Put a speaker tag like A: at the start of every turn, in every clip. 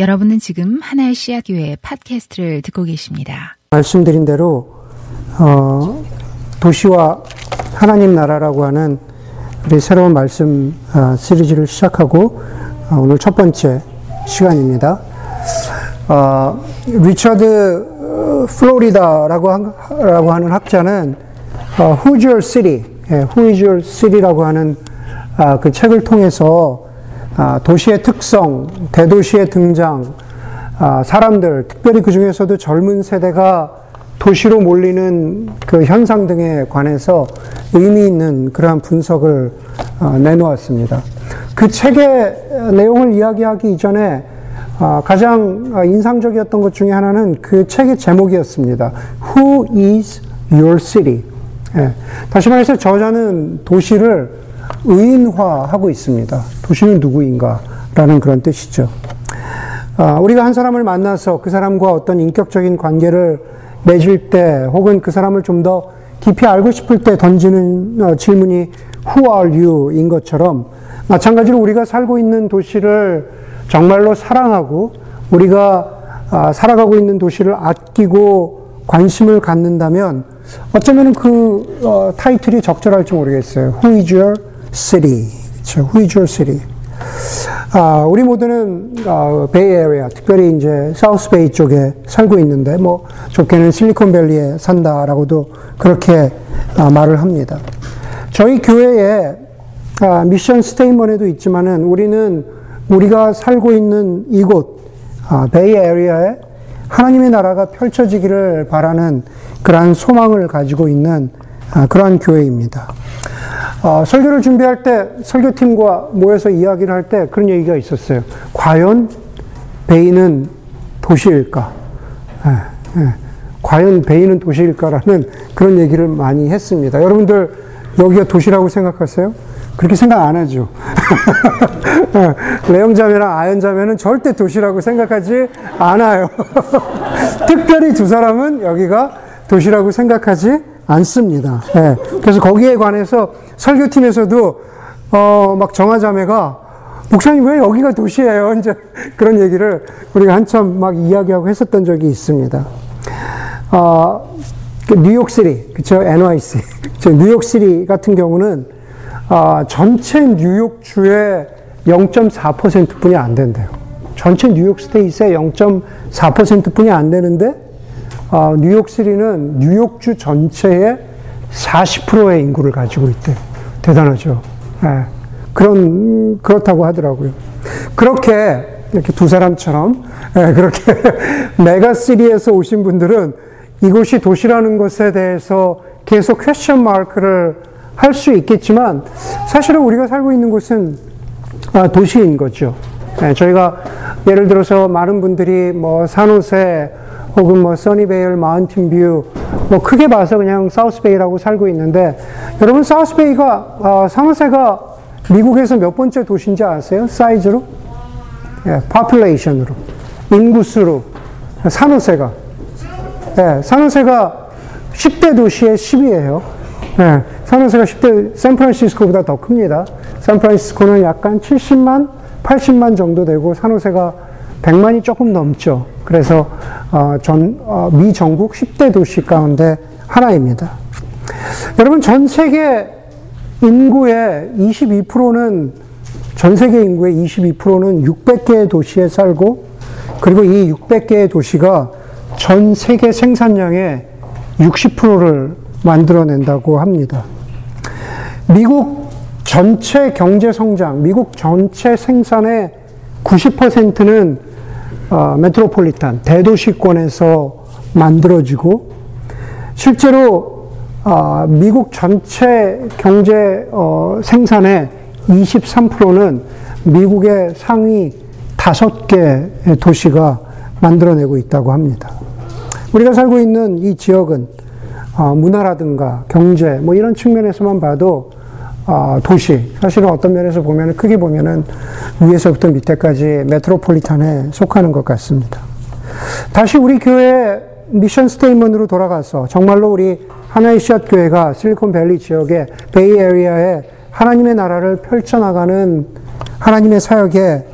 A: 여러분은 지금 하나의 씨앗 교회 팟캐스트를 듣고 계십니다.
B: 말씀드린 대로 어, 도시와 하나님 나라라고 하는 우리 새로운 말씀 어, 시리즈를 시작하고 어, 오늘 첫 번째 시간입니다. 어, 리처드 플로리다라고 한, 하는 학자는 어, Who's Your City, 예, Who is Your City라고 하는 아, 그 책을 통해서 아, 도시의 특성, 대도시의 등장, 아, 사람들, 특별히 그 중에서도 젊은 세대가 도시로 몰리는 그 현상 등에 관해서 의미 있는 그러한 분석을 어, 내놓았습니다. 그 책의 내용을 이야기하기 이전에 아, 가장 인상적이었던 것 중에 하나는 그 책의 제목이었습니다. Who is your city? 예. 다시 말해서 저자는 도시를 의인화하고 있습니다. 도시는 누구인가? 라는 그런 뜻이죠. 아, 우리가 한 사람을 만나서 그 사람과 어떤 인격적인 관계를 맺을 때 혹은 그 사람을 좀 더 깊이 알고 싶을 때 던지는 어, 질문이 Who are you? 인 것처럼 마찬가지로 우리가 살고 있는 도시를 정말로 사랑하고 우리가 아, 살아가고 있는 도시를 아끼고 관심을 갖는다면 어쩌면 그 어, 타이틀이 적절할지 모르겠어요. Who is your city? 그렇죠. Your city? 아, 우리 모두는 어, Bay Area, 특별히 이제 South Bay 쪽에 살고 있는데 뭐 좋게는 실리콘밸리에 산다라고도 그렇게 아, 말을 합니다. 저희 교회에 아, mission statement에도 있지만은 우리는 우리가 살고 있는 이곳 아, 베이 에리아에 하나님의 나라가 펼쳐지기를 바라는 그러한 소망을 가지고 있는 아, 그러한 교회입니다. 어, 설교를 준비할 때 설교팀과 모여서 이야기를 할 때 그런 얘기가 있었어요. 과연 베이는 도시일까? 예, 예. 과연 베이는 도시일까라는 그런 얘기를 많이 했습니다. 여러분들 여기가 도시라고 생각하세요? 그렇게 생각 안 하죠. 예, 레영자매나 아연자매는 절대 도시라고 생각하지 않아요. 특별히 두 사람은 여기가 도시라고 생각하지 않습니다. 네. 그래서 거기에 관해서 설교팀에서도 어, 막 정화자매가 목사님 왜 여기가 도시예요? 이제 그런 얘기를 우리가 한참 막 이야기하고 했었던 적이 있습니다. 어, 뉴욕 city, 그쵸? NYC. 그쵸? 뉴욕 city 같은 경우는 어, 전체 뉴욕주의 0.4% 뿐이 안 된대요. 전체 뉴욕 state의 0.4% 뿐이 안 되는데 어, 뉴욕 city는 뉴욕주 전체의 40%의 인구를 가지고 있대. 대단하죠. 네. 그런 그렇다고 하더라고요. 그렇게 이렇게 두 사람처럼 네, 그렇게 megacity에서 오신 분들은 이곳이 도시라는 것에 대해서 계속 question mark를 할 수 있겠지만 사실은 우리가 살고 있는 곳은 아, 도시인 거죠. 네, 저희가 예를 들어서 많은 분들이 뭐 산호세 혹은 뭐 써니베일, 마운틴뷰 뭐 크게 봐서 그냥 사우스베이라고 살고 있는데 여러분 사우스베이가 어, 산호세가 미국에서 몇 번째 도시인지 아세요? 사이즈로? 예, 파퓰레이션으로 인구수로 산호세가 예, 산호세가 10대 도시의 10위예요. 예, 산호세가 10대 샌프란시스코보다 더 큽니다. 샌프란시스코는 약간 70만, 80만 정도 되고 산호세가 100만이 조금 넘죠. 그래서 어, 전, 어, 미 전국 10대 도시 가운데 하나입니다. 여러분, 전 세계 인구의 22%는, 전 세계 인구의 22%는 600개의 도시에 살고, 그리고 이 600개의 도시가 전 세계 생산량의 60%를 만들어낸다고 합니다. 미국 전체 경제 성장, 미국 전체 생산의 90%는 어, 메트로폴리탄 대도시권에서 만들어지고 실제로 어, 미국 전체 경제 어, 생산의 23%는 미국의 상위 다섯 개 도시가 만들어내고 있다고 합니다. 우리가 살고 있는 이 지역은 어, 문화라든가 경제 뭐 이런 측면에서만 봐도 어, 도시 사실은 어떤 면에서 보면 크게 보면은 위에서부터 밑에까지 메트로폴리탄에 속하는 것 같습니다. 다시 우리 교회 미션 스테이먼으로 돌아가서 정말로 우리 하나의 씨앗 교회가 실리콘밸리 지역의 베이 에리아에 하나님의 나라를 펼쳐나가는 하나님의 사역의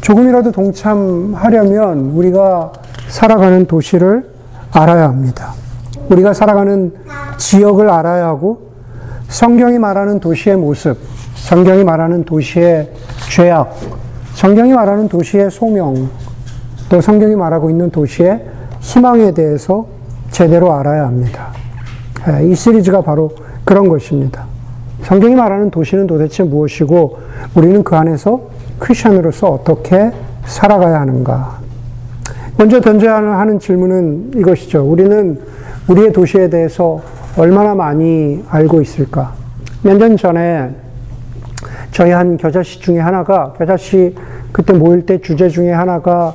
B: 조금이라도 동참하려면 우리가 살아가는 도시를 알아야 합니다. 우리가 살아가는 지역을 알아야 하고 성경이 말하는 도시의 모습, 성경이 말하는 도시의 죄악, 성경이 말하는 도시의 소명, 또 성경이 말하고 있는 도시의 희망에 대해서 제대로 알아야 합니다. 예, 이 시리즈가 바로 그런 것입니다. 성경이 말하는 도시는 도대체 무엇이고 우리는 그 안에서 크리스천으로서 어떻게 살아가야 하는가? 먼저 던져야 하는 질문은 이것이죠. 우리는 우리의 도시에 대해서 얼마나 많이 알고 있을까? 몇 년 전에 저희 한 겨자씨 중에 하나가, 겨자씨 그때 모일 때 주제 중에 하나가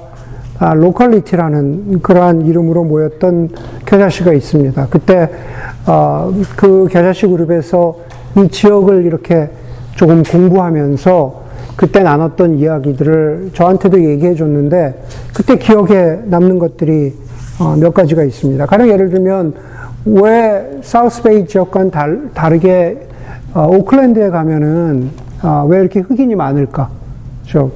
B: 아, locality라는 그러한 이름으로 모였던 겨자씨가 있습니다. 그때 어, 그 겨자씨 그룹에서 이 지역을 이렇게 조금 공부하면서 그때 나눴던 이야기들을 저한테도 얘기해 줬는데 그때 기억에 남는 것들이 어, 몇 가지가 있습니다. 가령 예를 들면 왜 사우스베이 지역과는 달, 다르게 어, 오클랜드에 가면은 어, 왜 이렇게 흑인이 많을까? 저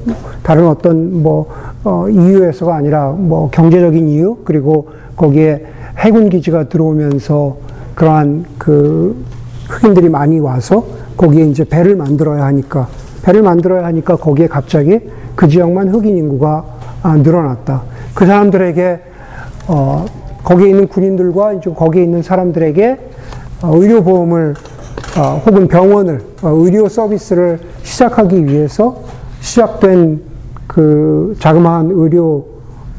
B: 다른 어떤 뭐 어, 이유에서가 아니라 뭐 경제적인 이유 그리고 거기에 해군 기지가 들어오면서 그러한 그 흑인들이 많이 와서 거기에 이제 배를 만들어야 하니까 배를 만들어야 하니까 거기에 갑자기 그 지역만 흑인 인구가 아, 늘어났다. 그 사람들에게 어, 거기에 있는 군인들과 이제 거기에 있는 사람들에게 어, 의료보험을 어, 혹은 병원을 어, 의료 서비스를 시작하기 위해서 시작된 그 자그마한 의료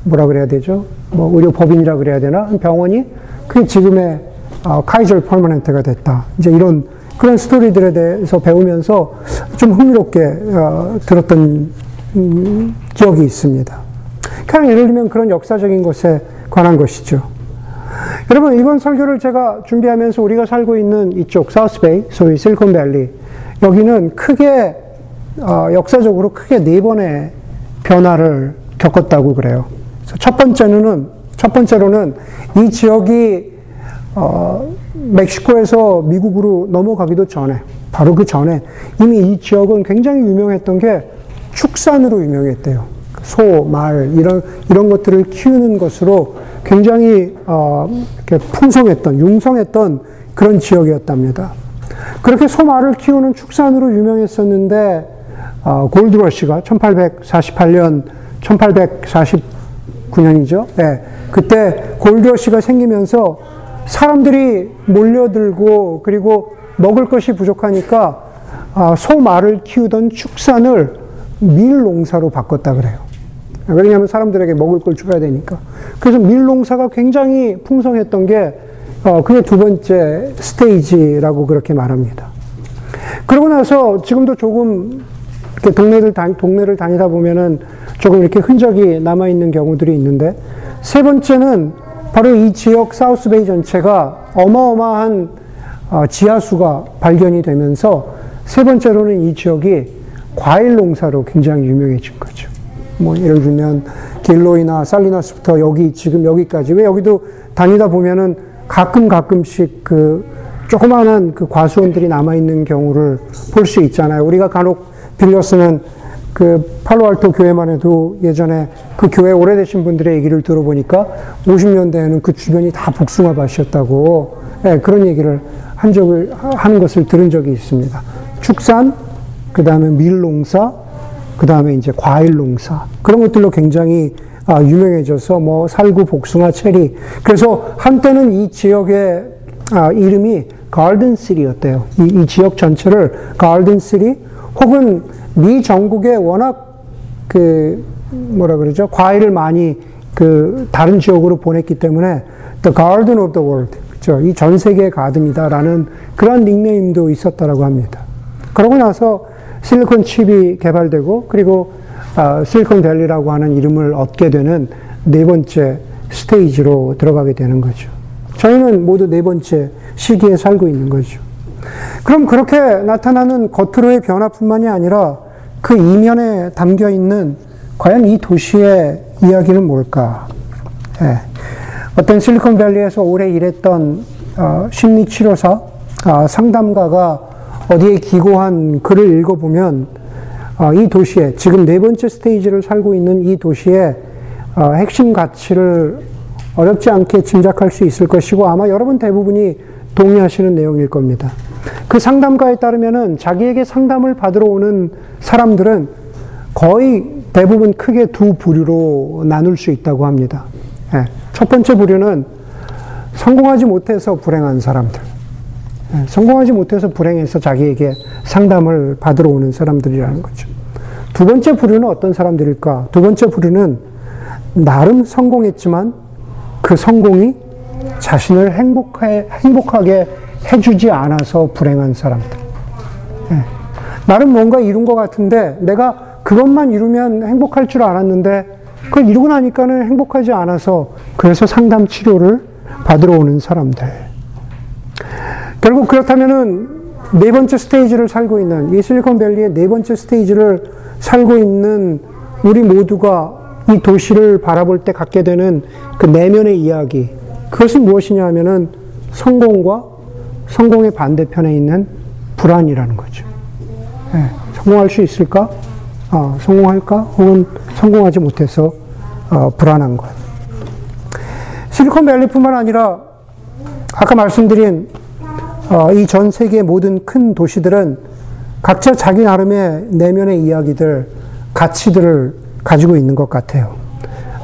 B: 뭐라 그래야 되죠? 뭐 의료 법인이라 그래야 되나? 병원이 그 지금의 어, 카이절 퍼머넨트가 됐다. 이제 이런 그런 스토리들에 대해서 배우면서 좀 흥미롭게 어, 들었던 음, 기억이 있습니다. 그냥 예를 들면 그런 역사적인 것에 관한 것이죠. 여러분 이번 설교를 제가 준비하면서 우리가 살고 있는 이쪽 사우스베이, 소위 실리콘밸리 여기는 크게 어, 역사적으로 크게 네 번의 변화를 겪었다고 그래요. 첫 번째로는 첫 번째로는 이 지역이 어, 멕시코에서 미국으로 넘어가기도 전에 바로 그 전에 이미 이 지역은 굉장히 유명했던 게 축산으로 유명했대요. 소, 말 이런 이런 것들을 키우는 것으로 굉장히 어, 풍성했던 융성했던 그런 지역이었답니다. 그렇게 소, 말을 키우는 축산으로 유명했었는데 어, 골드러시가 1848년 1849년이죠. 네, 그때 골드러시가 생기면서 사람들이 몰려들고 그리고 먹을 것이 부족하니까 아, 소 말을 키우던 축산을 밀 농사로 바꿨다 그래요. 왜냐하면 사람들에게 먹을 걸 줘야 되니까. 그래서 밀 농사가 굉장히 풍성했던 게 어, 그게 두 번째 스테이지라고 그렇게 말합니다. 그러고 나서 지금도 조금 동네를 다, 동네를 다니다 보면은 조금 이렇게 흔적이 남아 있는 경우들이 있는데 세 번째는 바로 이 지역 사우스베이 전체가 어마어마한 어, 지하수가 발견이 되면서 세 번째로는 이 지역이 과일 농사로 굉장히 유명해진 거죠. 뭐 예를 들면 길로이나 살리나스부터 여기 지금 여기까지 왜 여기도 다니다 보면은 가끔 가끔씩 그 조그마한 그 과수원들이 남아 있는 경우를 볼 수 있잖아요. 우리가 간혹 빌려 쓰는 그 팔로알토 교회만 해도 예전에 그 교회 오래되신 분들의 얘기를 들어보니까 50년대에는 그 주변이 다 복숭아 밭이었다고 네, 그런 얘기를 한 적을 하는 것을 들은 적이 있습니다. 축산, 그 다음에 밀농사, 그 다음에 이제 과일 농사 그런 것들로 굉장히 아, 유명해져서 뭐 살구, 복숭아, 체리. 그래서 한때는 이 지역의 아, 이름이 가든 시리였대요. 이, 이 지역 전체를 가든 시리 혹은 미 전국에 워낙 그 뭐라 그러죠? 과일을 많이 그 다른 지역으로 보냈기 때문에 The Garden of the World, 그죠? 이 전 세계의 가든이다라는 그런 닉네임도 있었다라고 합니다. 그러고 나서 실리콘 칩이 개발되고 그리고 아, 실리콘밸리라고 하는 이름을 얻게 되는 네 번째 스테이지로 들어가게 되는 거죠. 저희는 모두 네 번째 시기에 살고 있는 거죠. 그럼 그렇게 나타나는 겉으로의 변화뿐만이 아니라 그 이면에 담겨 있는 과연 이 도시의 이야기는 뭘까? 예. 어떤 실리콘밸리에서 오래 일했던 어, 심리치료사, 어, 상담가가 어디에 기고한 글을 읽어보면 어, 이 도시에 지금 네 번째 스테이지를 살고 있는 이 도시의 어, 핵심 가치를 어렵지 않게 짐작할 수 있을 것이고 아마 여러분 대부분이 동의하시는 내용일 겁니다. 그 상담가에 따르면은 자기에게 상담을 받으러 오는 사람들은 거의 대부분 크게 두 부류로 나눌 수 있다고 합니다. 예, 첫 번째 부류는 성공하지 못해서 불행한 사람들. 예, 성공하지 못해서 불행해서 자기에게 상담을 받으러 오는 사람들이라는 거죠. 두 번째 부류는 어떤 사람들일까? 두 번째 부류는 나름 성공했지만 그 성공이 자신을 행복해, 행복하게 해주지 않아서 불행한 사람들. 예. 나름 뭔가 이룬 것 같은데 내가 그것만 이루면 행복할 줄 알았는데 그걸 이루고 나니까는 행복하지 않아서 그래서 상담 치료를 받으러 오는 사람들. 결국 그렇다면은 네 번째 스테이지를 살고 있는 이 실리콘밸리의 네 번째 스테이지를 살고 있는 우리 모두가 이 도시를 바라볼 때 갖게 되는 그 내면의 이야기. 그것은 무엇이냐 하면은 성공과 성공의 반대편에 있는 불안이라는 거죠. 네, 성공할 수 있을까? 어, 성공할까? 혹은 성공하지 못해서 어, 불안한 것. 실리콘밸리뿐만 아니라 아까 말씀드린 어, 이전 세계 모든 큰 도시들은 각자 자기 나름의 내면의 이야기들, 가치들을 가지고 있는 것 같아요.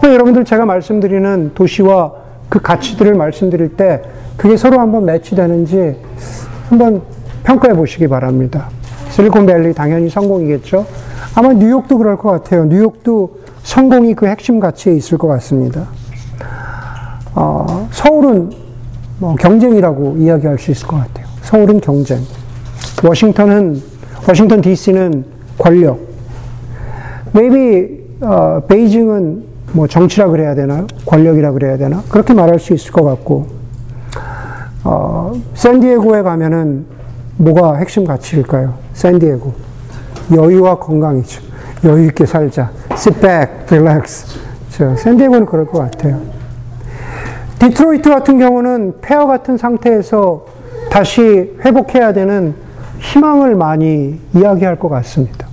B: 여러분들 제가 말씀드리는 도시와 그 가치들을 말씀드릴 때 그게 서로 한번 매치되는지 한번 평가해 보시기 바랍니다. 실리콘밸리 당연히 성공이겠죠. 아마 뉴욕도 그럴 것 같아요. 뉴욕도 성공이 그 핵심 가치에 있을 것 같습니다. 어, 서울은 뭐 경쟁이라고 이야기할 수 있을 것 같아요. 서울은 경쟁. 워싱턴은 워싱턴 D.C.는 권력. maybe 어, 베이징은 뭐 정치라 그래야 되나 권력이라 그래야 되나 그렇게 말할 수 있을 것 같고 어, 샌디에고에 가면은 뭐가 핵심 가치일까요? 샌디에고 여유와 건강이죠. 여유 있게 살자. Sit back, relax. 저 샌디에고는 그럴 것 같아요. 디트로이트 같은 경우는 폐허 같은 상태에서 다시 회복해야 되는 희망을 많이 이야기할 것 같습니다.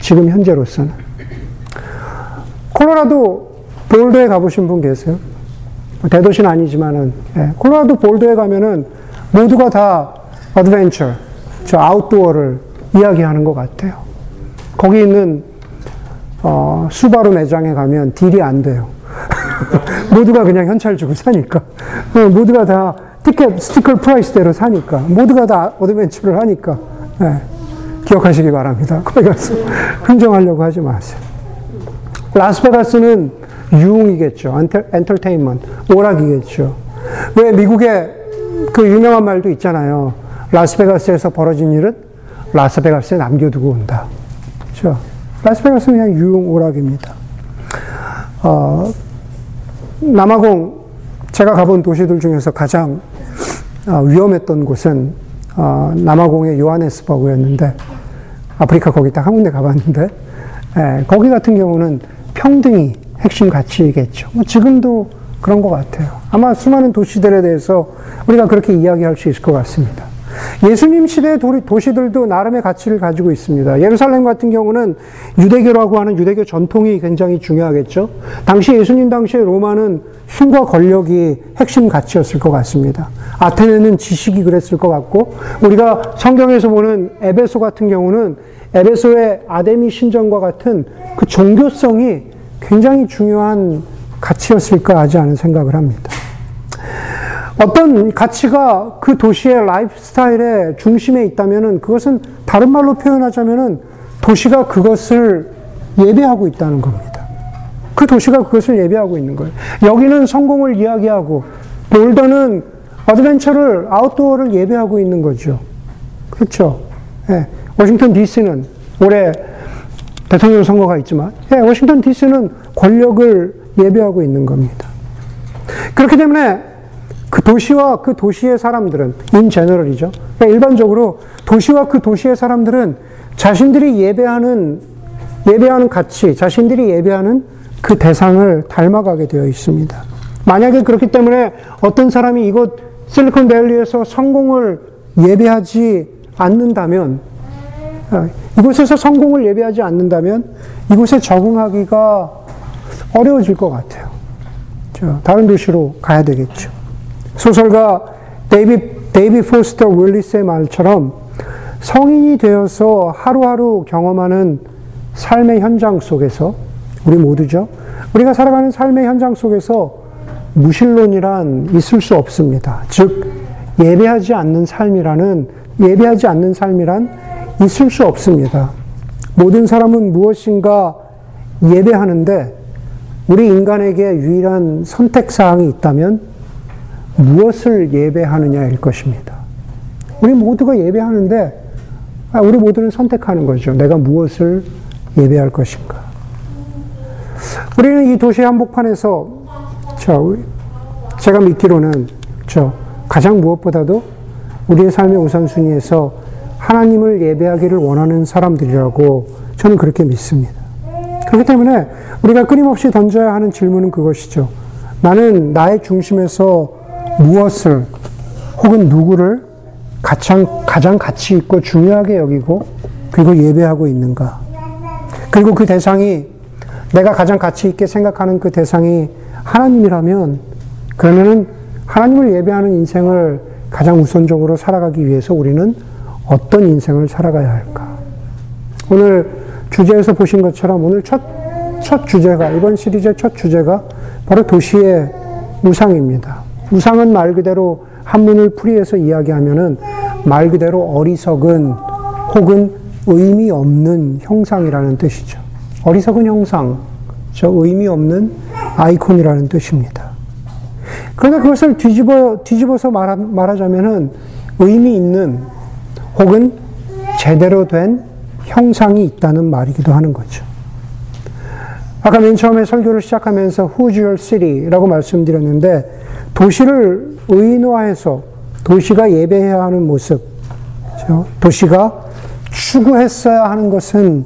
B: 지금 현재로서는. 콜로라도 볼더에 가보신 분 계세요? 대도시는 아니지만은, 예, 콜로라도 볼더에 가면은 모두가 다 adventure, 저 outdoor를 이야기하는 것 같아요. 거기 있는, 어, 수바루 매장에 가면 deal이 안 돼요. 모두가 그냥 현찰 주고 사니까. 어, 모두가 다 티켓, sticker price대로 사니까. 모두가 다 adventure를 하니까. 예, 기억하시기 바랍니다. 거기 가서 흥정하려고 하지 마세요. 라스베가스는 유흥이겠죠. enter, tainment 오락이겠죠. 왜 미국에 그 유명한 말도 있잖아요. 라스베가스에서 벌어진 일은 라스베가스에 남겨두고 온다. 그렇죠? 라스베가스는 그냥 유흥 오락입니다. 어, 남아공 제가 가본 도시들 중에서 가장 어, 위험했던 곳은 어, 남아공의 요하네스버그였는데 아프리카 거기 딱 한 군데 가봤는데 예, 거기 같은 경우는 평등이 핵심 가치이겠죠. 뭐 지금도 그런 것 같아요. 아마 수많은 도시들에 대해서 우리가 그렇게 이야기할 수 있을 것 같습니다. 예수님 시대 도시들도 나름의 가치를 가지고 있습니다. 예루살렘 같은 경우는 유대교라고 하는 유대교 전통이 굉장히 중요하겠죠. 당시 예수님 당시에 로마는 힘과 권력이 핵심 가치였을 것 같습니다. 아테네는 지식이 그랬을 것 같고 우리가 성경에서 보는 에베소 같은 경우는 에베소의 아데미 신전과 같은 그 종교성이 굉장히 중요한 가치였을까 하지 않은 생각을 합니다. 어떤 가치가 그 도시의 라이프 스타일의 중심에 있다면 그것은 다른 말로 표현하자면 도시가 그것을 예배하고 있다는 겁니다. 그 도시가 그것을 예배하고 있는 거예요. 여기는 성공을 이야기하고 볼더는 adventure를 outdoor를 예배하고 있는 거죠. 그렇죠. 예. 워싱턴 DC는 올해 대통령 선거가 있지만 예, 워싱턴 DC는 권력을 예배하고 있는 겁니다. 그렇기 때문에 그 도시와 그 도시의 사람들은 인 제너럴이죠. 그러니까 일반적으로 도시와 그 도시의 사람들은 자신들이 예배하는 예배하는 가치, 자신들이 예배하는 그 대상을 닮아가게 되어 있습니다. 만약에 그렇기 때문에 어떤 사람이 이곳 실리콘밸리에서 성공을 예배하지 않는다면 어, 이곳에서 성공을 예배하지 않는다면 이곳에 적응하기가 어려워질 것 같아요. 다른 도시로 가야 되겠죠. 소설가 데이비, 데이비드 포스터 월리스의 말처럼 성인이 되어서 하루하루 경험하는 삶의 현장 속에서 우리 모두죠. 우리가 살아가는 삶의 현장 속에서 무신론이란 있을 수 없습니다. 즉 예배하지 않는 삶이라는 예배하지 않는 삶이란 있을 수 없습니다. 모든 사람은 무엇인가 예배하는데 우리 인간에게 유일한 선택 사항이 있다면 무엇을 예배하느냐일 것입니다. 우리 모두가 예배하는데 아, 우리 모두는 선택하는 거죠. 내가 무엇을 예배할 것인가. 우리는 이 도시 한복판에서 저 제가 믿기로는 저 가장 무엇보다도 우리의 삶의 우선순위에서 하나님을 예배하기를 원하는 사람들이라고 저는 그렇게 믿습니다. 그렇기 때문에 우리가 끊임없이 던져야 하는 질문은 그것이죠. 나는 나의 중심에서 무엇을 혹은 누구를 가장, 가장 가치 있고 중요하게 여기고 그리고 예배하고 있는가. 그리고 그 대상이 내가 가장 가치 있게 생각하는 그 대상이 하나님이라면 그러면은 하나님을 예배하는 인생을 가장 우선적으로 살아가기 위해서 우리는 어떤 인생을 살아가야 할까? 오늘 주제에서 보신 것처럼 오늘 첫, 첫 주제가, 이번 시리즈의 첫 주제가 바로 도시의 우상입니다. 우상은 말 그대로 한문을 풀이해서 이야기하면은 말 그대로 어리석은 혹은 의미 없는 형상이라는 뜻이죠. 어리석은 형상, 저 의미 없는 아이콘이라는 뜻입니다. 그러나 그것을 뒤집어, 뒤집어서 말하, 말하자면은 의미 있는 혹은 제대로 된 형상이 있다는 말이기도 하는 거죠. 아까 맨 처음에 설교를 시작하면서 Who's your city라고 말씀드렸는데 도시를 의인화해서 도시가 예배해야 하는 모습, 그렇죠? 도시가 추구했어야 하는 것은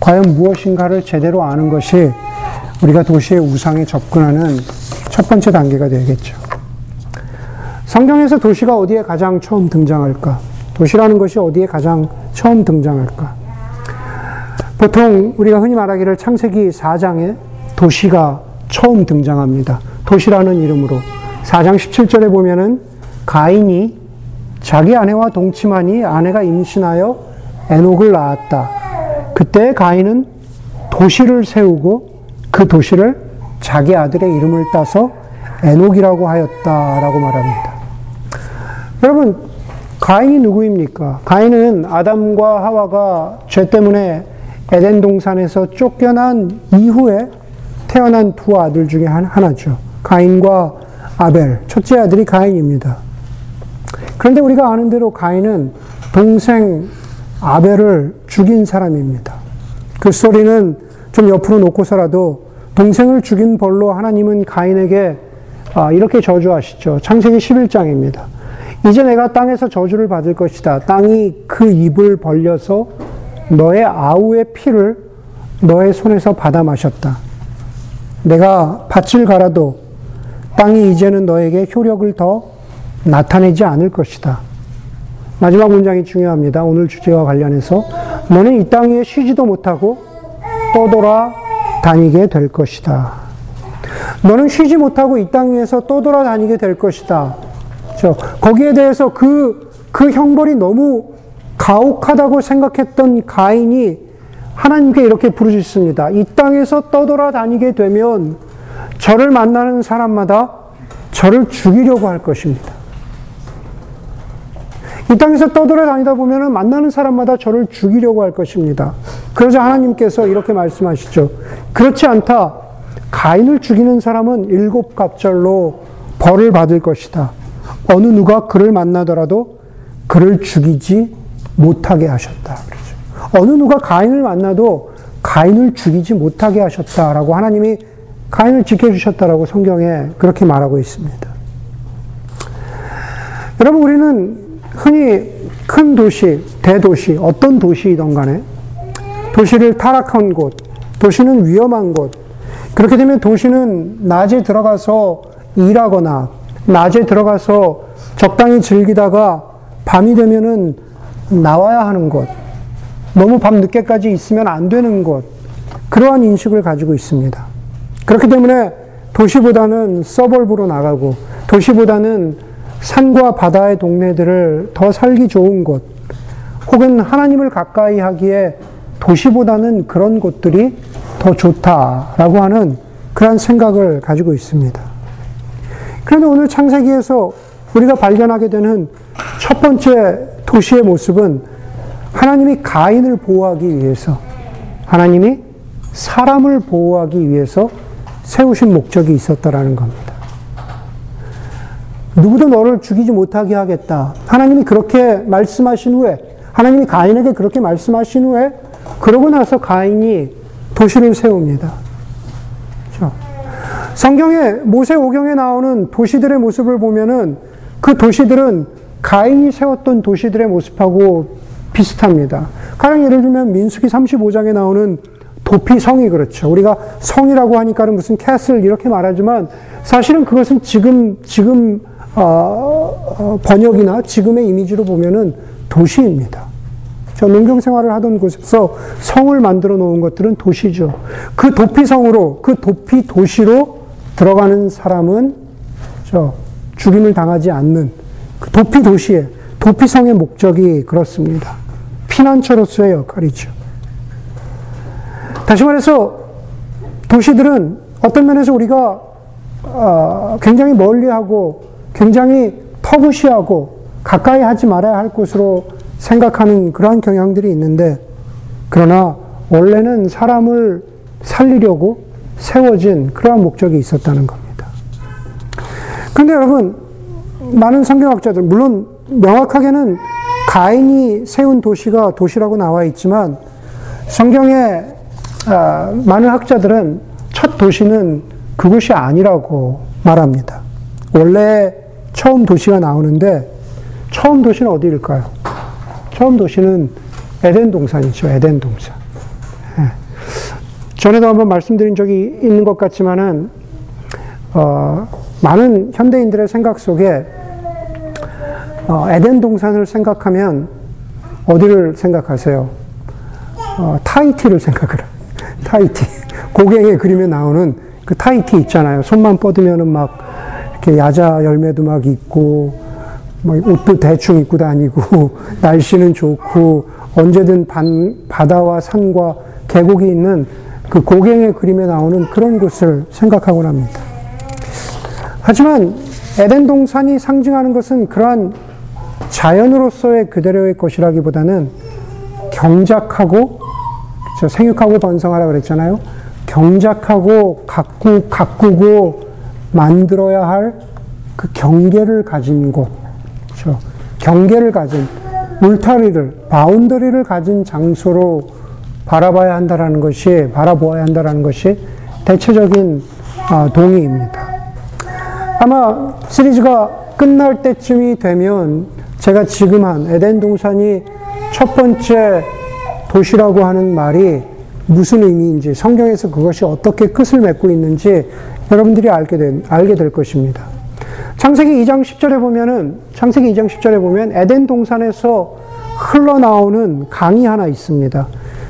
B: 과연 무엇인가를 제대로 아는 것이 우리가 도시의 우상에 접근하는 첫 번째 단계가 되겠죠. 성경에서 도시가 어디에 가장 처음 등장할까? 도시라는 것이 어디에 가장 처음 등장할까? 보통 우리가 흔히 말하기를 창세기 4장에 도시가 처음 등장합니다. 도시라는 이름으로. 4장 17절에 보면은 가인이 자기 아내와 동침하니 아내가 임신하여 에녹을 낳았다. 그때 가인은 도시를 세우고 그 도시를 자기 아들의 이름을 따서 에녹이라고 하였다라고 말합니다. 여러분, 가인이 누구입니까? 가인은 아담과 하와가 죄 때문에 에덴 동산에서 쫓겨난 이후에 태어난 두 아들 중에 하나죠. 가인과 아벨, 첫째 아들이 가인입니다. 그런데 우리가 아는 대로 가인은 동생 아벨을 죽인 사람입니다. 그 스토리는 좀 옆으로 놓고서라도 동생을 죽인 벌로 하나님은 가인에게 아, 이렇게 저주하시죠. 창세기 11장입니다. 이제 내가 땅에서 저주를 받을 것이다. 땅이 그 입을 벌려서 너의 아우의 피를 너의 손에서 받아 마셨다. 내가 밭을 갈아도 땅이 이제는 너에게 효력을 더 나타내지 않을 것이다. 마지막 문장이 중요합니다. 오늘 주제와 관련해서 너는 이땅 위에 쉬지도 못하고 떠돌아 다니게 될 것이다. 너는 쉬지 못하고 이 땅 위에서 떠돌아 다니게 될 것이다. 저 거기에 대해서 그, 그 형벌이 너무 가혹하다고 생각했던 가인이 하나님께 이렇게 부르짖습니다. 이 땅에서 떠돌아 다니게 되면 저를 만나는 사람마다 저를 죽이려고 할 것입니다. 이 땅에서 떠돌아 다니다 보면 만나는 사람마다 저를 죽이려고 할 것입니다. 그러자 하나님께서 이렇게 말씀하시죠. 그렇지 않다. 가인을 죽이는 사람은 일곱 갑절로 벌을 받을 것이다. 어느 누가 그를 만나더라도 그를 죽이지 못하게 하셨다. 그러죠. 어느 누가 가인을 만나도 가인을 죽이지 못하게 하셨다라고 하나님이 가인을 지켜주셨다라고 성경에 그렇게 말하고 있습니다. 여러분, 우리는 흔히 큰 도시, 대도시, 어떤 도시이던 간에 도시를 타락한 곳, 도시는 위험한 곳, 그렇게 되면 도시는 낮에 들어가서 일하거나 낮에 들어가서 적당히 즐기다가 밤이 되면은 나와야 하는 곳, 너무 밤 늦게까지 있으면 안 되는 곳, 그러한 인식을 가지고 있습니다. 그렇기 때문에 도시보다는 서벌브로 나가고, 도시보다는 산과 바다의 동네들을 더 살기 좋은 곳, 혹은 하나님을 가까이 하기에 도시보다는 그런 곳들이 더 좋다라고 하는 그런 생각을 가지고 있습니다. 그런데 오늘 창세기에서 우리가 발견하게 되는 첫 번째 도시의 모습은 하나님이 가인을 보호하기 위해서, 하나님이 사람을 보호하기 위해서 세우신 목적이 있었다라는 겁니다. 누구도 너를 죽이지 못하게 하겠다. 하나님이 그렇게 말씀하신 후에, 하나님이 가인에게 그렇게 말씀하신 후에, 그러고 나서 가인이 도시를 세웁니다. 그렇죠? 성경에 모세 오경에 나오는 도시들의 모습을 보면은 그 도시들은 가인이 세웠던 도시들의 모습하고 비슷합니다. 가령 예를 들면 민수기 35장에 나오는 도피 성이 그렇죠. 우리가 성이라고 하니까는 무슨 캐슬 이렇게 말하지만 사실은 그것은 지금 지금 어, 어, 번역이나 지금의 이미지로 보면은 도시입니다. 저 농경 생활을 하던 곳에서 성을 만들어 놓은 것들은 도시죠. 그 도피성으로 그 도피 도시로 들어가는 사람은 저 죽임을 당하지 않는 그 도피 도시의 도피성의 목적이 그렇습니다. 피난처로서의 역할이죠. 다시 말해서 도시들은 어떤 면에서 우리가 어, 굉장히 멀리하고 굉장히 터부시하고 가까이 하지 말아야 할 곳으로 생각하는 그러한 경향들이 있는데 그러나 원래는 사람을 살리려고 세워진 그러한 목적이 있었다는 겁니다. 그런데 여러분 많은 성경학자들 물론 명확하게는 가인이 세운 도시가 도시라고 나와 있지만 성경에 아, 많은 학자들은 첫 도시는 그곳이 아니라고 말합니다. 원래 처음 도시가 나오는데 처음 도시는 어디일까요? 처음 도시는 에덴 동산이죠. 에덴 동산. 예. 전에도 한번 말씀드린 적이 있는 것 같지만은 어, 많은 현대인들의 생각 속에 어, 에덴 동산을 생각하면 어디를 생각하세요? 어, 타이티를 생각을 타이티. 고갱의 그림에 나오는 그 타이티 있잖아요. 손만 뻗으면은 막 이렇게 야자 열매도 막 있고 뭐 옷도 대충 입고 다니고 날씨는 좋고 언제든 반, 바다와 산과 계곡이 있는 그 고갱의 그림에 나오는 그런 곳을 생각하곤 합니다. 하지만 에덴 동산이 상징하는 것은 그러한 자연으로서의 그대로의 것이라기보다는 경작하고 생육하고 번성하라 그랬잖아요. 경작하고 가꾸 가꾸고 만들어야 할 그 경계를 가진 곳. 그렇죠? 경계를 가진 울타리를 바운더리를 가진 장소로 바라봐야 한다라는 것이 바라보아야 한다라는 것이 대체적인 아, 동의입니다. 아마 시리즈가 끝날 때쯤이 되면 제가 지금 한 에덴 동산이 첫 번째 도시라고 하는 말이 무슨 의미인지 성경에서 그것이 어떻게 끝을 맺고 있는지 여러분들이 알게 된, 알게 될 것입니다. 창세기 2장 10절에 보면은 창세기 2장 10절에 보면 에덴 동산에서 흘러나오는 강이 하나 있습니다.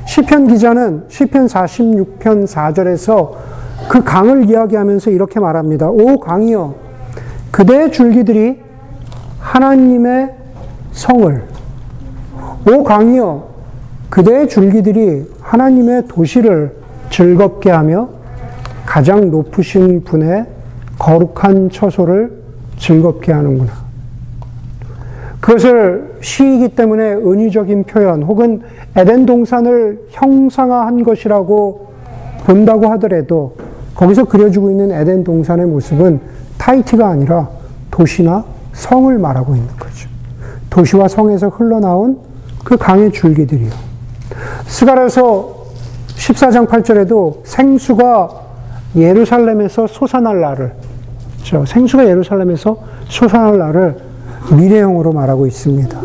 B: 시편 기자는 시편 46편 4절에서 그 강을 이야기하면서 이렇게 말합니다. 오 강이여 그대의 줄기들이 하나님의 성을 오 강이여 그대의 줄기들이 하나님의 도시를 즐겁게 하며 가장 높으신 분의 거룩한 처소를 즐겁게 하는구나. 그것을 시이기 때문에 은유적인 표현 혹은 에덴 동산을 형상화한 것이라고 본다고 하더라도 거기서 그려주고 있는 에덴 동산의 모습은 타이트가 아니라 도시나 성을 말하고 있는 거죠. 도시와 성에서 흘러나온 그 강의 줄기들이요. 스가랴서 14장 8절에도 생수가 예루살렘에서 솟아날 날을 그렇죠? 생수가 예루살렘에서 솟아날 날을 미래형으로 말하고 있습니다.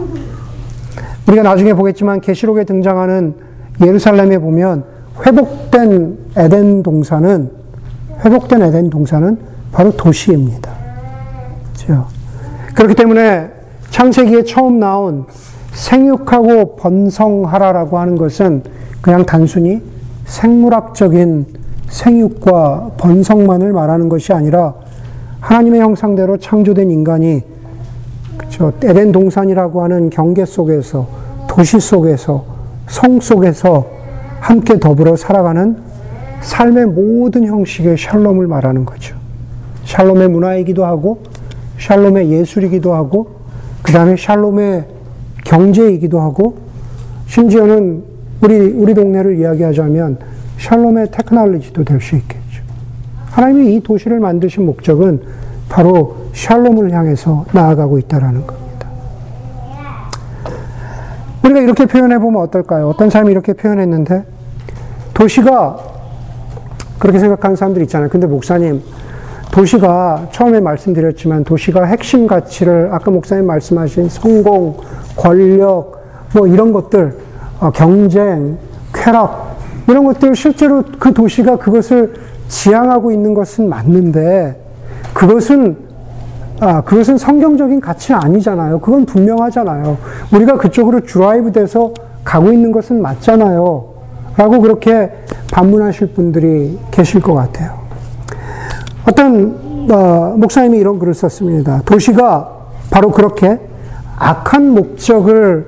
B: 우리가 나중에 보겠지만 계시록에 등장하는 예루살렘에 보면 회복된 에덴 동산은 회복된 에덴 동산은 바로 도시입니다. 그렇죠? 그렇기 때문에 창세기에 처음 나온 생육하고 번성하라라고 하는 것은 그냥 단순히 생물학적인 생육과 번성만을 말하는 것이 아니라 하나님의 형상대로 창조된 인간이 그렇죠. 에덴 동산이라고 하는 경계 속에서 도시 속에서 성 속에서 함께 더불어 살아가는 삶의 모든 형식의 샬롬을 말하는 거죠. 샬롬의 문화이기도 하고 샬롬의 예술이기도 하고 그 다음에 샬롬의 경제이기도 하고 심지어는 우리 우리 동네를 이야기하자면 샬롬의 테크놀로지도 될 수 있겠죠. 하나님이 이 도시를 만드신 목적은 바로 샬롬을 향해서 나아가고 있다라는 겁니다. 우리가 이렇게 표현해 보면 어떨까요? 어떤 사람이 이렇게 표현했는데 도시가 그렇게 생각하는 사람들 있잖아요. 근데 목사님 도시가 처음에 말씀드렸지만 도시가 핵심 가치를 아까 목사님 말씀하신 성공, 권력 뭐 이런 것들 어, 경쟁, 쾌락 이런 것들 실제로 그 도시가 그것을 지향하고 있는 것은 맞는데 그것은 아, 그것은 성경적인 가치는 아니잖아요. 그건 분명하잖아요. 우리가 그쪽으로 드라이브 돼서 가고 있는 것은 맞잖아요. 라고 그렇게 반문하실 분들이 계실 것 같아요. 어떤 어, 목사님이 이런 글을 썼습니다. 도시가 바로 그렇게 악한 목적을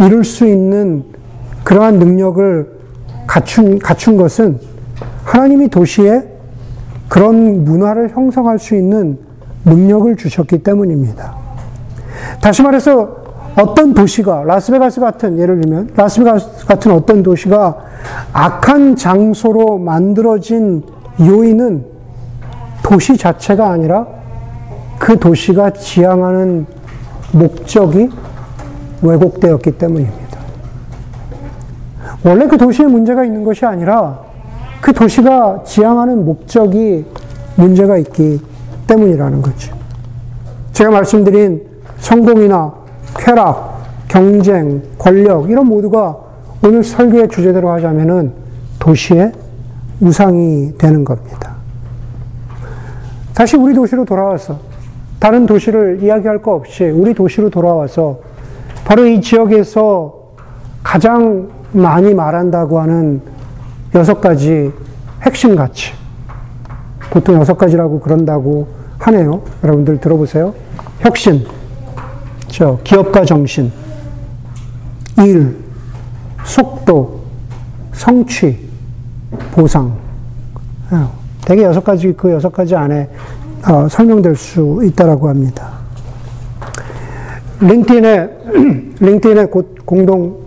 B: 이룰 수 있는 그러한 능력을 갖춘, 갖춘 것은 하나님이 도시에 그런 문화를 형성할 수 있는 능력을 주셨기 때문입니다. 다시 말해서 어떤 도시가 라스베가스 같은 예를 들면 라스베가스 같은 어떤 도시가 악한 장소로 만들어진 요인은 도시 자체가 아니라 그 도시가 지향하는 목적이 왜곡되었기 때문입니다. 원래 그 도시에 문제가 있는 것이 아니라 그 도시가 지향하는 목적이 문제가 있기 때문이라는 거죠. 제가 말씀드린 성공이나 쾌락, 경쟁, 권력, 이런 모두가 오늘 설교의 주제대로 하자면은 도시의 우상이 되는 겁니다. 다시 우리 도시로 돌아와서 다른 도시를 이야기할 거 없이 우리 도시로 돌아와서 바로 이 지역에서 가장 많이 말한다고 하는 여섯 가지 핵심 가치. 보통 여섯 가지라고 그런다고 하네요. 여러분들 들어보세요. 혁신, 저 기업가 정신, 일, 속도, 성취, 보상. 어, 대개 여섯 가지 그 여섯 가지 안에 어, 설명될 수 있다라고 합니다. LinkedIn의 LinkedIn의 공동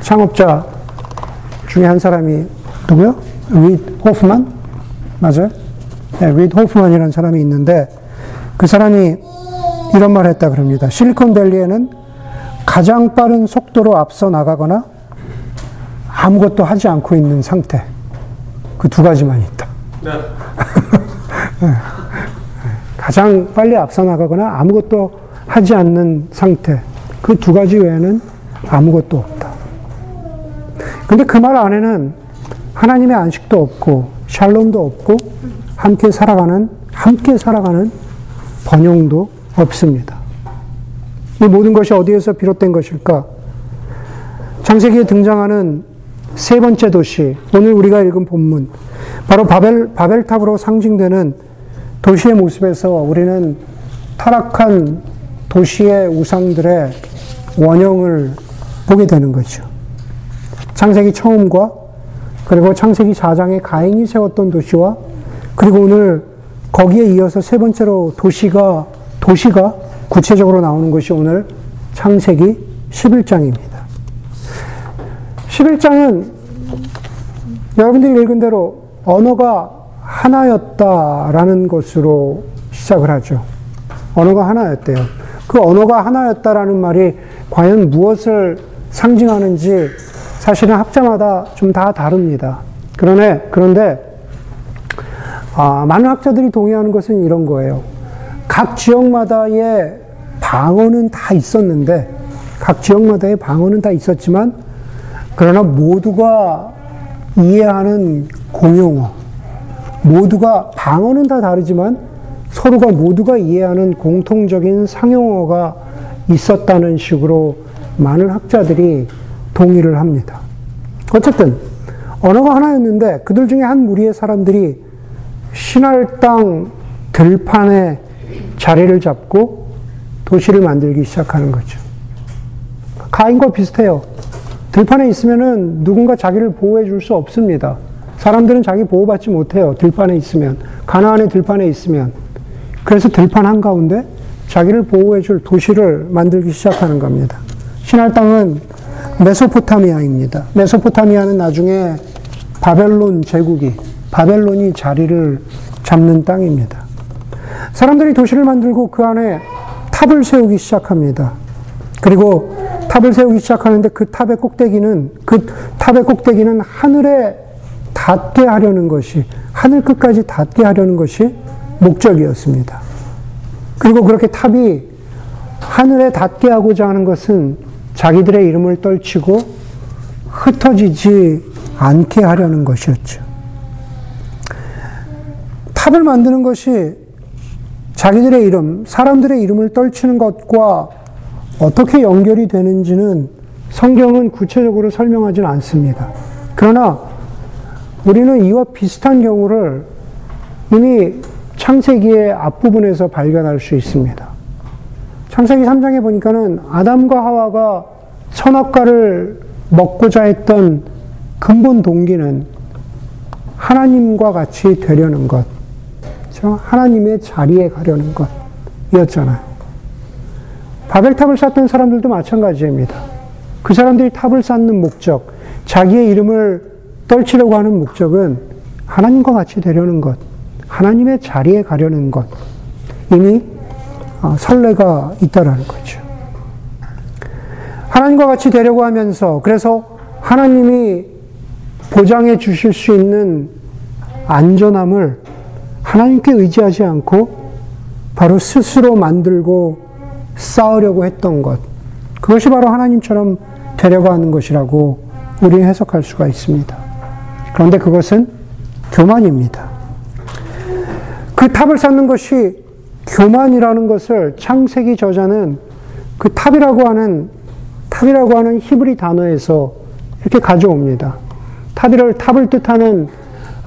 B: 창업자 중에 한 사람이 누구요? 리드 호프만? 맞아요? 네, 리드 호프만이라는 사람이 있는데 그 사람이 이런 말 했다 그럽니다. 실리콘밸리에는 가장 빠른 속도로 앞서 나가거나 아무것도 하지 않고 있는 상태. 그 두 가지만 있다. 네. 가장 빨리 앞서 나가거나 아무것도 하지 않는 상태. 그 두 가지 외에는 아무것도 없다. 근데 그 말 안에는 하나님의 안식도 없고 샬롬도 없고 함께 살아가는 함께 살아가는 번영도 없습니다. 이 모든 것이 어디에서 비롯된 것일까? 창세기에 등장하는 세 번째 도시, 오늘 우리가 읽은 본문, 바로 바벨, 바벨탑으로 상징되는 도시의 모습에서 우리는 타락한 도시의 우상들의 원형을 보게 되는 거죠. 창세기 처음과 그리고 창세기 4장에 가인이 세웠던 도시와 그리고 오늘 거기에 이어서 세 번째로 도시가 도시가 구체적으로 나오는 것이 오늘 창세기 11장입니다. 11장은 여러분들이 읽은 대로 언어가 하나였다라는 것으로 시작을 하죠. 언어가 하나였대요. 그 언어가 하나였다라는 말이 과연 무엇을 상징하는지 사실은 학자마다 좀 다 다릅니다. 그러네, 그런데, 아, 많은 학자들이 동의하는 것은 이런 거예요. 각 지역마다의 방언은 다 있었는데, 각 지역마다의 방언은 다 있었지만, 그러나 모두가 이해하는 공용어, 모두가, 방언은 다 다르지만, 서로가 모두가 이해하는 공통적인 상용어가 있었다는 식으로 많은 학자들이 동의를 합니다. 어쨌든 언어가 하나였는데 그들 중에 한 무리의 사람들이 신할 땅 들판에 자리를 잡고 도시를 만들기 시작하는 거죠. 가인과 비슷해요. 들판에 있으면은 누군가 자기를 보호해 줄 수 없습니다. 사람들은 자기 보호받지 못해요. 들판에 있으면. 가나안의 들판에 있으면. 그래서 들판 한가운데 자기를 보호해 줄 도시를 만들기 시작하는 겁니다. 신할 땅은 메소포타미아입니다. 메소포타미아는 나중에 바벨론 제국이, 바벨론이 자리를 잡는 땅입니다. 사람들이 도시를 만들고 그 안에 탑을 세우기 시작합니다. 그리고 탑을 세우기 시작하는데 그 탑의 꼭대기는, 그 탑의 꼭대기는 하늘에 닿게 하려는 것이, 하늘 끝까지 닿게 하려는 것이 목적이었습니다. 그리고 그렇게 탑이 하늘에 닿게 하고자 하는 것은 자기들의 이름을 떨치고 흩어지지 않게 하려는 것이었죠. 탑을 만드는 것이 자기들의 이름, 사람들의 이름을 떨치는 것과 어떻게 연결이 되는지는 성경은 구체적으로 설명하지는 않습니다. 그러나 우리는 이와 비슷한 경우를 이미 창세기의 앞부분에서 발견할 수 있습니다. 창세기 3장에 보니까는 아담과 하와가 선악과를 먹고자 했던 근본 동기는 하나님과 같이 되려는 것? 하나님의 자리에 가려는 것이었잖아요. 바벨탑을 쌓던 사람들도 마찬가지입니다. 그 사람들이 탑을 쌓는 목적, 자기의 이름을 떨치려고 하는 목적은 하나님과 같이 되려는 것, 하나님의 자리에 가려는 것, 이미 어, 설레가 있다라는 거죠. 하나님과 같이 되려고 하면서, 그래서 하나님이 보장해 주실 수 있는 안전함을 하나님께 의지하지 않고 바로 스스로 만들고 쌓으려고 했던 것. 그것이 바로 하나님처럼 되려고 하는 것이라고 우리는 해석할 수가 있습니다. 그런데 그것은 교만입니다. 그 탑을 쌓는 것이 교만이라는 것을 창세기 저자는 그 탑이라고 하는 탑이라고 하는 히브리 단어에서 이렇게 가져옵니다. 탑을 탑을 뜻하는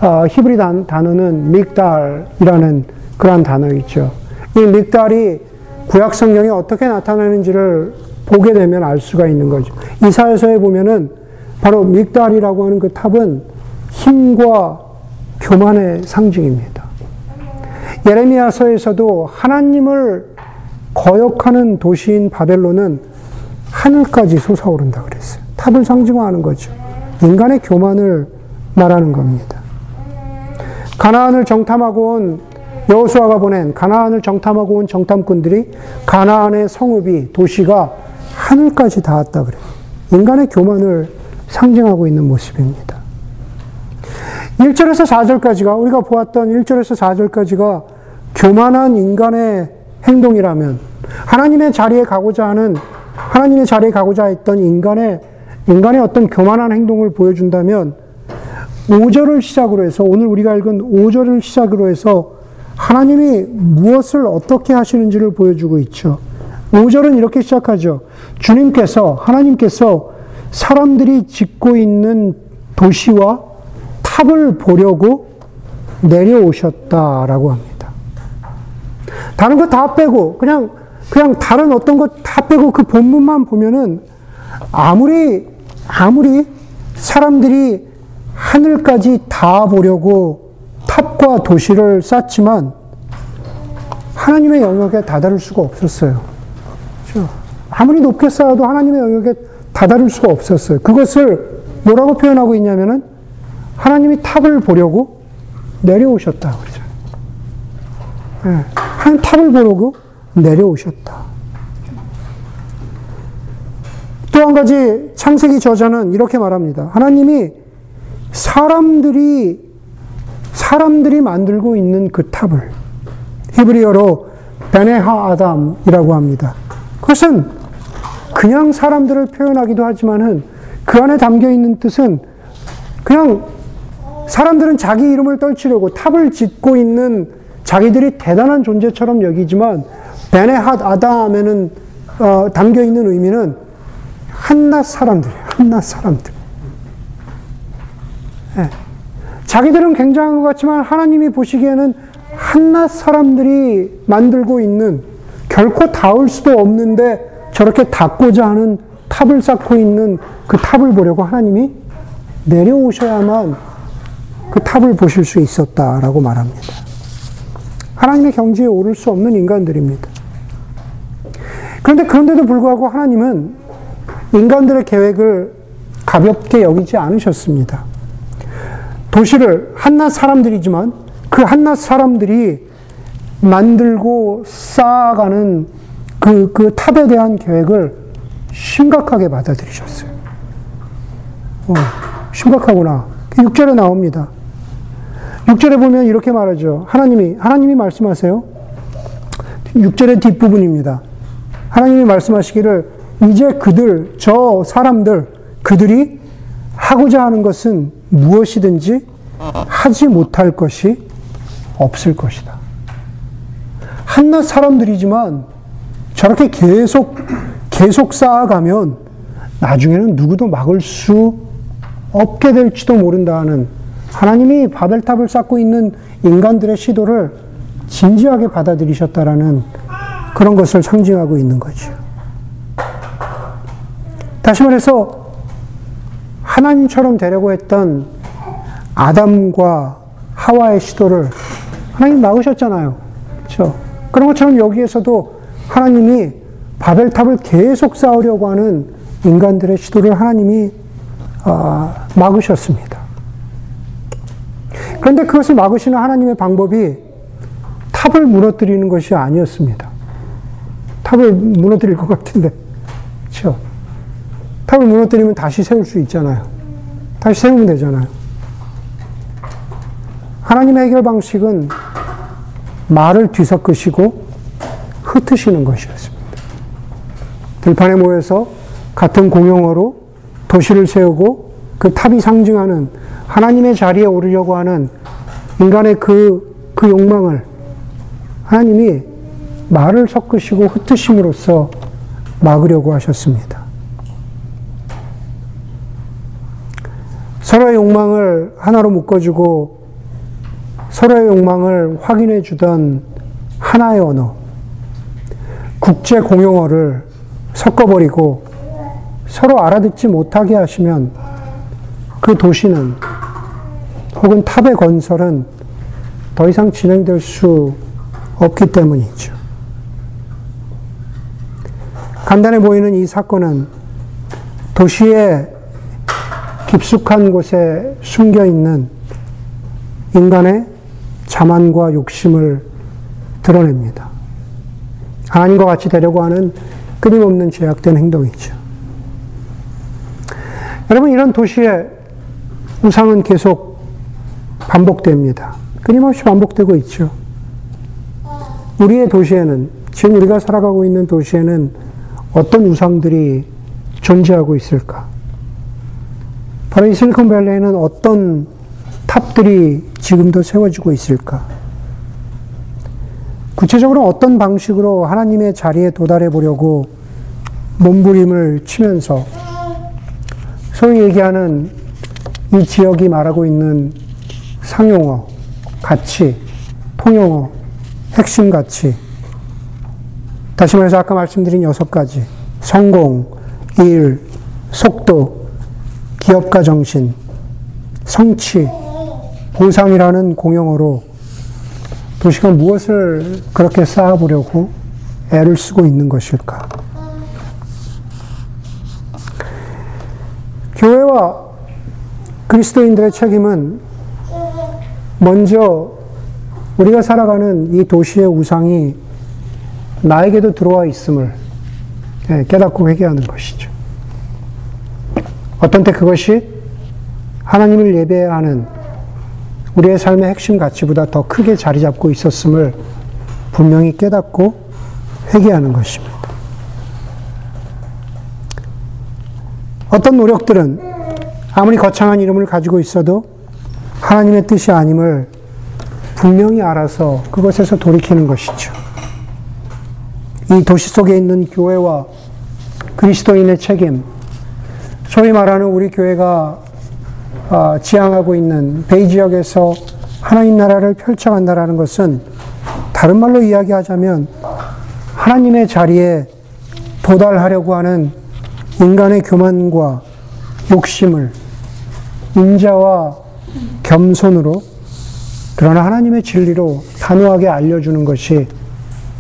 B: 어, 히브리 단, 단어는 믹달이라는 그러한 단어이죠. 이 믹달이 구약 성경에 어떻게 나타나는지를 보게 되면 알 수가 있는 거죠. 이사야서에 보면은 바로 믹달이라고 하는 그 탑은 힘과 교만의 상징입니다. 예레미야서에서도 하나님을 거역하는 도시인 바벨론은 하늘까지 솟아오른다 그랬어요. 탑을 상징화하는 거죠. 인간의 교만을 말하는 겁니다. 가나안을 정탐하고 온 여호수아가 보낸 가나안을 정탐하고 온 정탐꾼들이 가나안의 성읍이 도시가 하늘까지 닿았다 그래요. 인간의 교만을 상징하고 있는 모습입니다. 1절에서 4절까지가 우리가 보았던 1절에서 4절까지가 교만한 인간의 행동이라면 하나님의 자리에 가고자 하는 하나님의 자리에 가고자 했던 인간의 인간의 어떤 교만한 행동을 보여준다면 5절을 시작으로 해서 오늘 우리가 읽은 5절을 시작으로 해서 하나님이 무엇을 어떻게 하시는지를 보여주고 있죠. 5절은 이렇게 시작하죠. 주님께서, 하나님께서 사람들이 짓고 있는 도시와 탑을 보려고 내려오셨다라고 합니다. 다른 거 다 빼고, 그냥, 그냥 다른 어떤 것 다 빼고 그 본문만 보면은 아무리, 아무리 사람들이 하늘까지 닿아 보려고 탑과 도시를 쌓지만 하나님의 영역에 다다를 수가 없었어요. 그렇죠? 아무리 높게 쌓아도 하나님의 영역에 다다를 수가 없었어요. 그것을 뭐라고 표현하고 있냐면은 하나님이 탑을 보려고 내려오셨다 그러잖아요. 네. 한 탑을 보려고 내려오셨다. 또 한 가지 창세기 저자는 이렇게 말합니다. 하나님이 사람들이 사람들이 만들고 있는 그 탑을 히브리어로 베네하 아담이라고 합니다. 그것은 그냥 사람들을 표현하기도 하지만은 그 안에 담겨 있는 뜻은 그냥 사람들은 자기 이름을 떨치려고 탑을 짓고 있는 자기들이 대단한 존재처럼 여기지만 베네핫 아담에는 어, 담겨 있는 의미는 한낱 사람들이에요. 한낱 사람들. 네. 자기들은 굉장한 것 같지만 하나님이 보시기에는 한낱 사람들이 만들고 있는 결코 닿을 수도 없는데 저렇게 닿고자 하는 탑을 쌓고 있는 그 탑을 보려고 하나님이 내려오셔야만 그 탑을 보실 수 있었다라고 말합니다. 하나님의 경지에 오를 수 없는 인간들입니다. 그런데 그런데도 불구하고 하나님은 인간들의 계획을 가볍게 여기지 않으셨습니다. 도시를 한낱 사람들이지만 그 한낱 사람들이 만들고 쌓아가는 그, 그 탑에 대한 계획을 심각하게 받아들이셨어요. 어, 심각하구나. 6절에 나옵니다. 6절에 보면 이렇게 말하죠. 하나님이, 하나님이 말씀하세요. 6절의 뒷부분입니다. 하나님이 말씀하시기를 이제 그들, 저 사람들, 그들이 하고자 하는 것은 무엇이든지 하지 못할 것이 없을 것이다. 한낱 사람들이지만 저렇게 계속, 계속 쌓아가면 나중에는 누구도 막을 수 없게 될지도 모른다는 하나님이 바벨탑을 쌓고 있는 인간들의 시도를 진지하게 받아들이셨다라는 그런 것을 상징하고 있는 거죠. 다시 말해서 하나님처럼 되려고 했던 아담과 하와의 시도를 하나님 막으셨잖아요. 그렇죠? 그런 것처럼 여기에서도 하나님이 바벨탑을 계속 쌓으려고 하는 인간들의 시도를 하나님이 아, 막으셨습니다. 그런데 그것을 막으시는 하나님의 방법이 탑을 무너뜨리는 것이 아니었습니다. 탑을 무너뜨릴 것 같은데, 그렇죠? 탑을 무너뜨리면 다시 세울 수 있잖아요. 다시 세우면 되잖아요. 하나님의 해결 방식은 말을 뒤섞으시고 흩으시는 것이었습니다. 들판에 모여서 같은 공용어로 도시를 세우고 그 탑이 상징하는 하나님의 자리에 오르려고 하는 인간의 그, 그 욕망을 하나님이 말을 섞으시고 흩으심으로써 막으려고 하셨습니다. 서로의 욕망을 하나로 묶어주고 서로의 욕망을 확인해 주던 하나의 언어, 국제 공용어를 섞어버리고 서로 알아듣지 못하게 하시면 그 도시는 혹은 탑의 건설은 더 이상 진행될 수 없기 때문이죠. 간단해 보이는 이 사건은 도시의 깊숙한 곳에 숨겨 있는 인간의 자만과 욕심을 드러냅니다. 하나님과 같이 되려고 하는 끊임없는 제약된 행동이죠. 여러분, 이런 도시의 우상은 계속 반복됩니다. 끊임없이 반복되고 있죠. 우리의 도시에는, 지금 우리가 살아가고 있는 도시에는 어떤 우상들이 존재하고 있을까? 바로 이 실리콘밸리에는 어떤 탑들이 지금도 세워지고 있을까? 구체적으로 어떤 방식으로 하나님의 자리에 도달해 보려고 몸부림을 치면서 소위 얘기하는 이 지역이 말하고 있는 상용어, 가치, 통용어, 핵심 가치. 다시 말해서 아까 말씀드린 여섯 가지. 성공, 일, 속도, 기업가 정신, 성취, 보상이라는 공용어로 도시가 무엇을 그렇게 쌓아보려고 애를 쓰고 있는 것일까? 교회와 그리스도인들의 책임은 먼저 우리가 살아가는 이 도시의 우상이 나에게도 들어와 있음을 예, 깨닫고 회개하는 것이죠. 어떤 때 그것이 하나님을 예배해야 하는 우리의 삶의 핵심 가치보다 더 크게 자리 잡고 있었음을 분명히 깨닫고 회개하는 것입니다. 어떤 노력들은 아무리 거창한 이름을 가지고 있어도 하나님의 뜻이 아님을 분명히 알아서 그것에서 돌이키는 것이죠. 이 도시 속에 있는 교회와 그리스도인의 책임, 소위 말하는 우리 교회가 아, 지향하고 있는 베이 지역에서 하나님 나라를 펼쳐간다라는 것은 다른 말로 이야기하자면 하나님의 자리에 도달하려고 하는 인간의 교만과 욕심을 인자와 겸손으로 그러나 하나님의 진리로 단호하게 알려주는 것이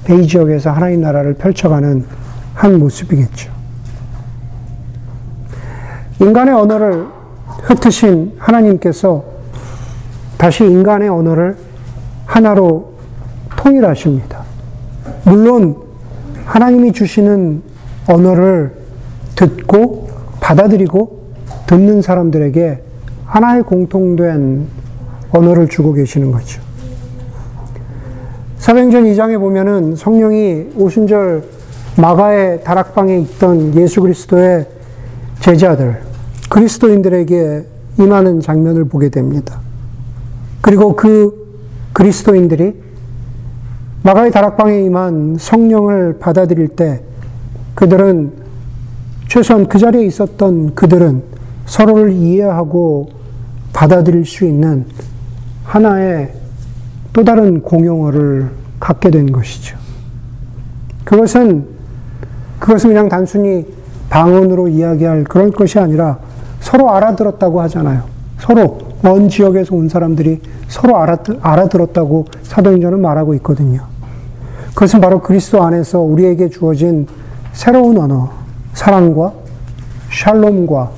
B: 베이 지역에서 하나님 나라를 펼쳐가는 한 모습이겠죠. 인간의 언어를 흩으신 하나님께서 다시 인간의 언어를 하나로 통일하십니다. 물론 하나님이 주시는 언어를 듣고 받아들이고 듣는 사람들에게 하나의 공통된 언어를 주고 계시는 거죠. 사도행전 2장에 보면은 성령이 오순절 마가의 다락방에 있던 예수 그리스도의 제자들, 그리스도인들에게 임하는 장면을 보게 됩니다. 그리고 그 그리스도인들이 마가의 다락방에 임한 성령을 받아들일 때 그들은 최소한 그 자리에 있었던 그들은 서로를 이해하고 받아들일 수 있는 하나의 또 다른 공용어를 갖게 된 것이죠. 그것은, 그것은 그냥 단순히 방언으로 이야기할 그런 것이 아니라 서로 알아들었다고 하잖아요. 서로 먼 지역에서 온 사람들이 서로 알아들었다고 사도행전은 말하고 있거든요. 그것은 바로 그리스도 안에서 우리에게 주어진 새로운 언어, 사랑과 샬롬과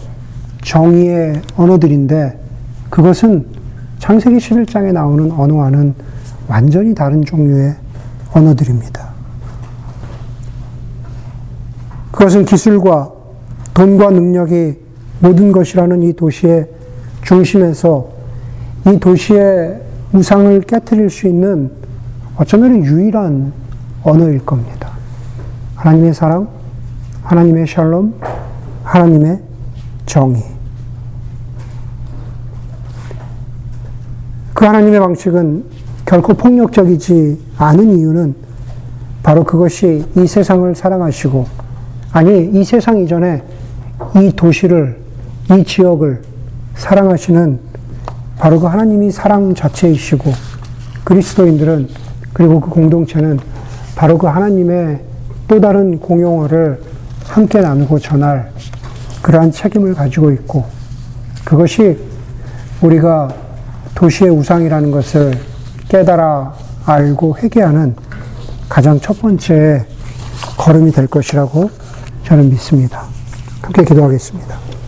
B: 정의의 언어들인데 그것은 창세기 11장에 나오는 언어와는 완전히 다른 종류의 언어들입니다. 그것은 기술과 돈과 능력이 모든 것이라는 이 도시의 중심에서 이 도시의 우상을 깨뜨릴 수 있는 어쩌면 유일한 언어일 겁니다. 하나님의 사랑, 하나님의 샬롬, 하나님의 정의. 그 하나님의 방식은 결코 폭력적이지 않은 이유는 바로 그것이 이 세상을 사랑하시고, 아니, 이 세상 이전에 이 도시를, 이 지역을 사랑하시는 바로 그 하나님이 사랑 자체이시고, 그리스도인들은, 그리고 그 공동체는 바로 그 하나님의 또 다른 공용어를 함께 나누고 전할 그러한 책임을 가지고 있고, 그것이 우리가 도시의 우상이라는 것을 깨달아 알고 회개하는 가장 첫 번째 걸음이 될 것이라고 저는 믿습니다. 함께 기도하겠습니다.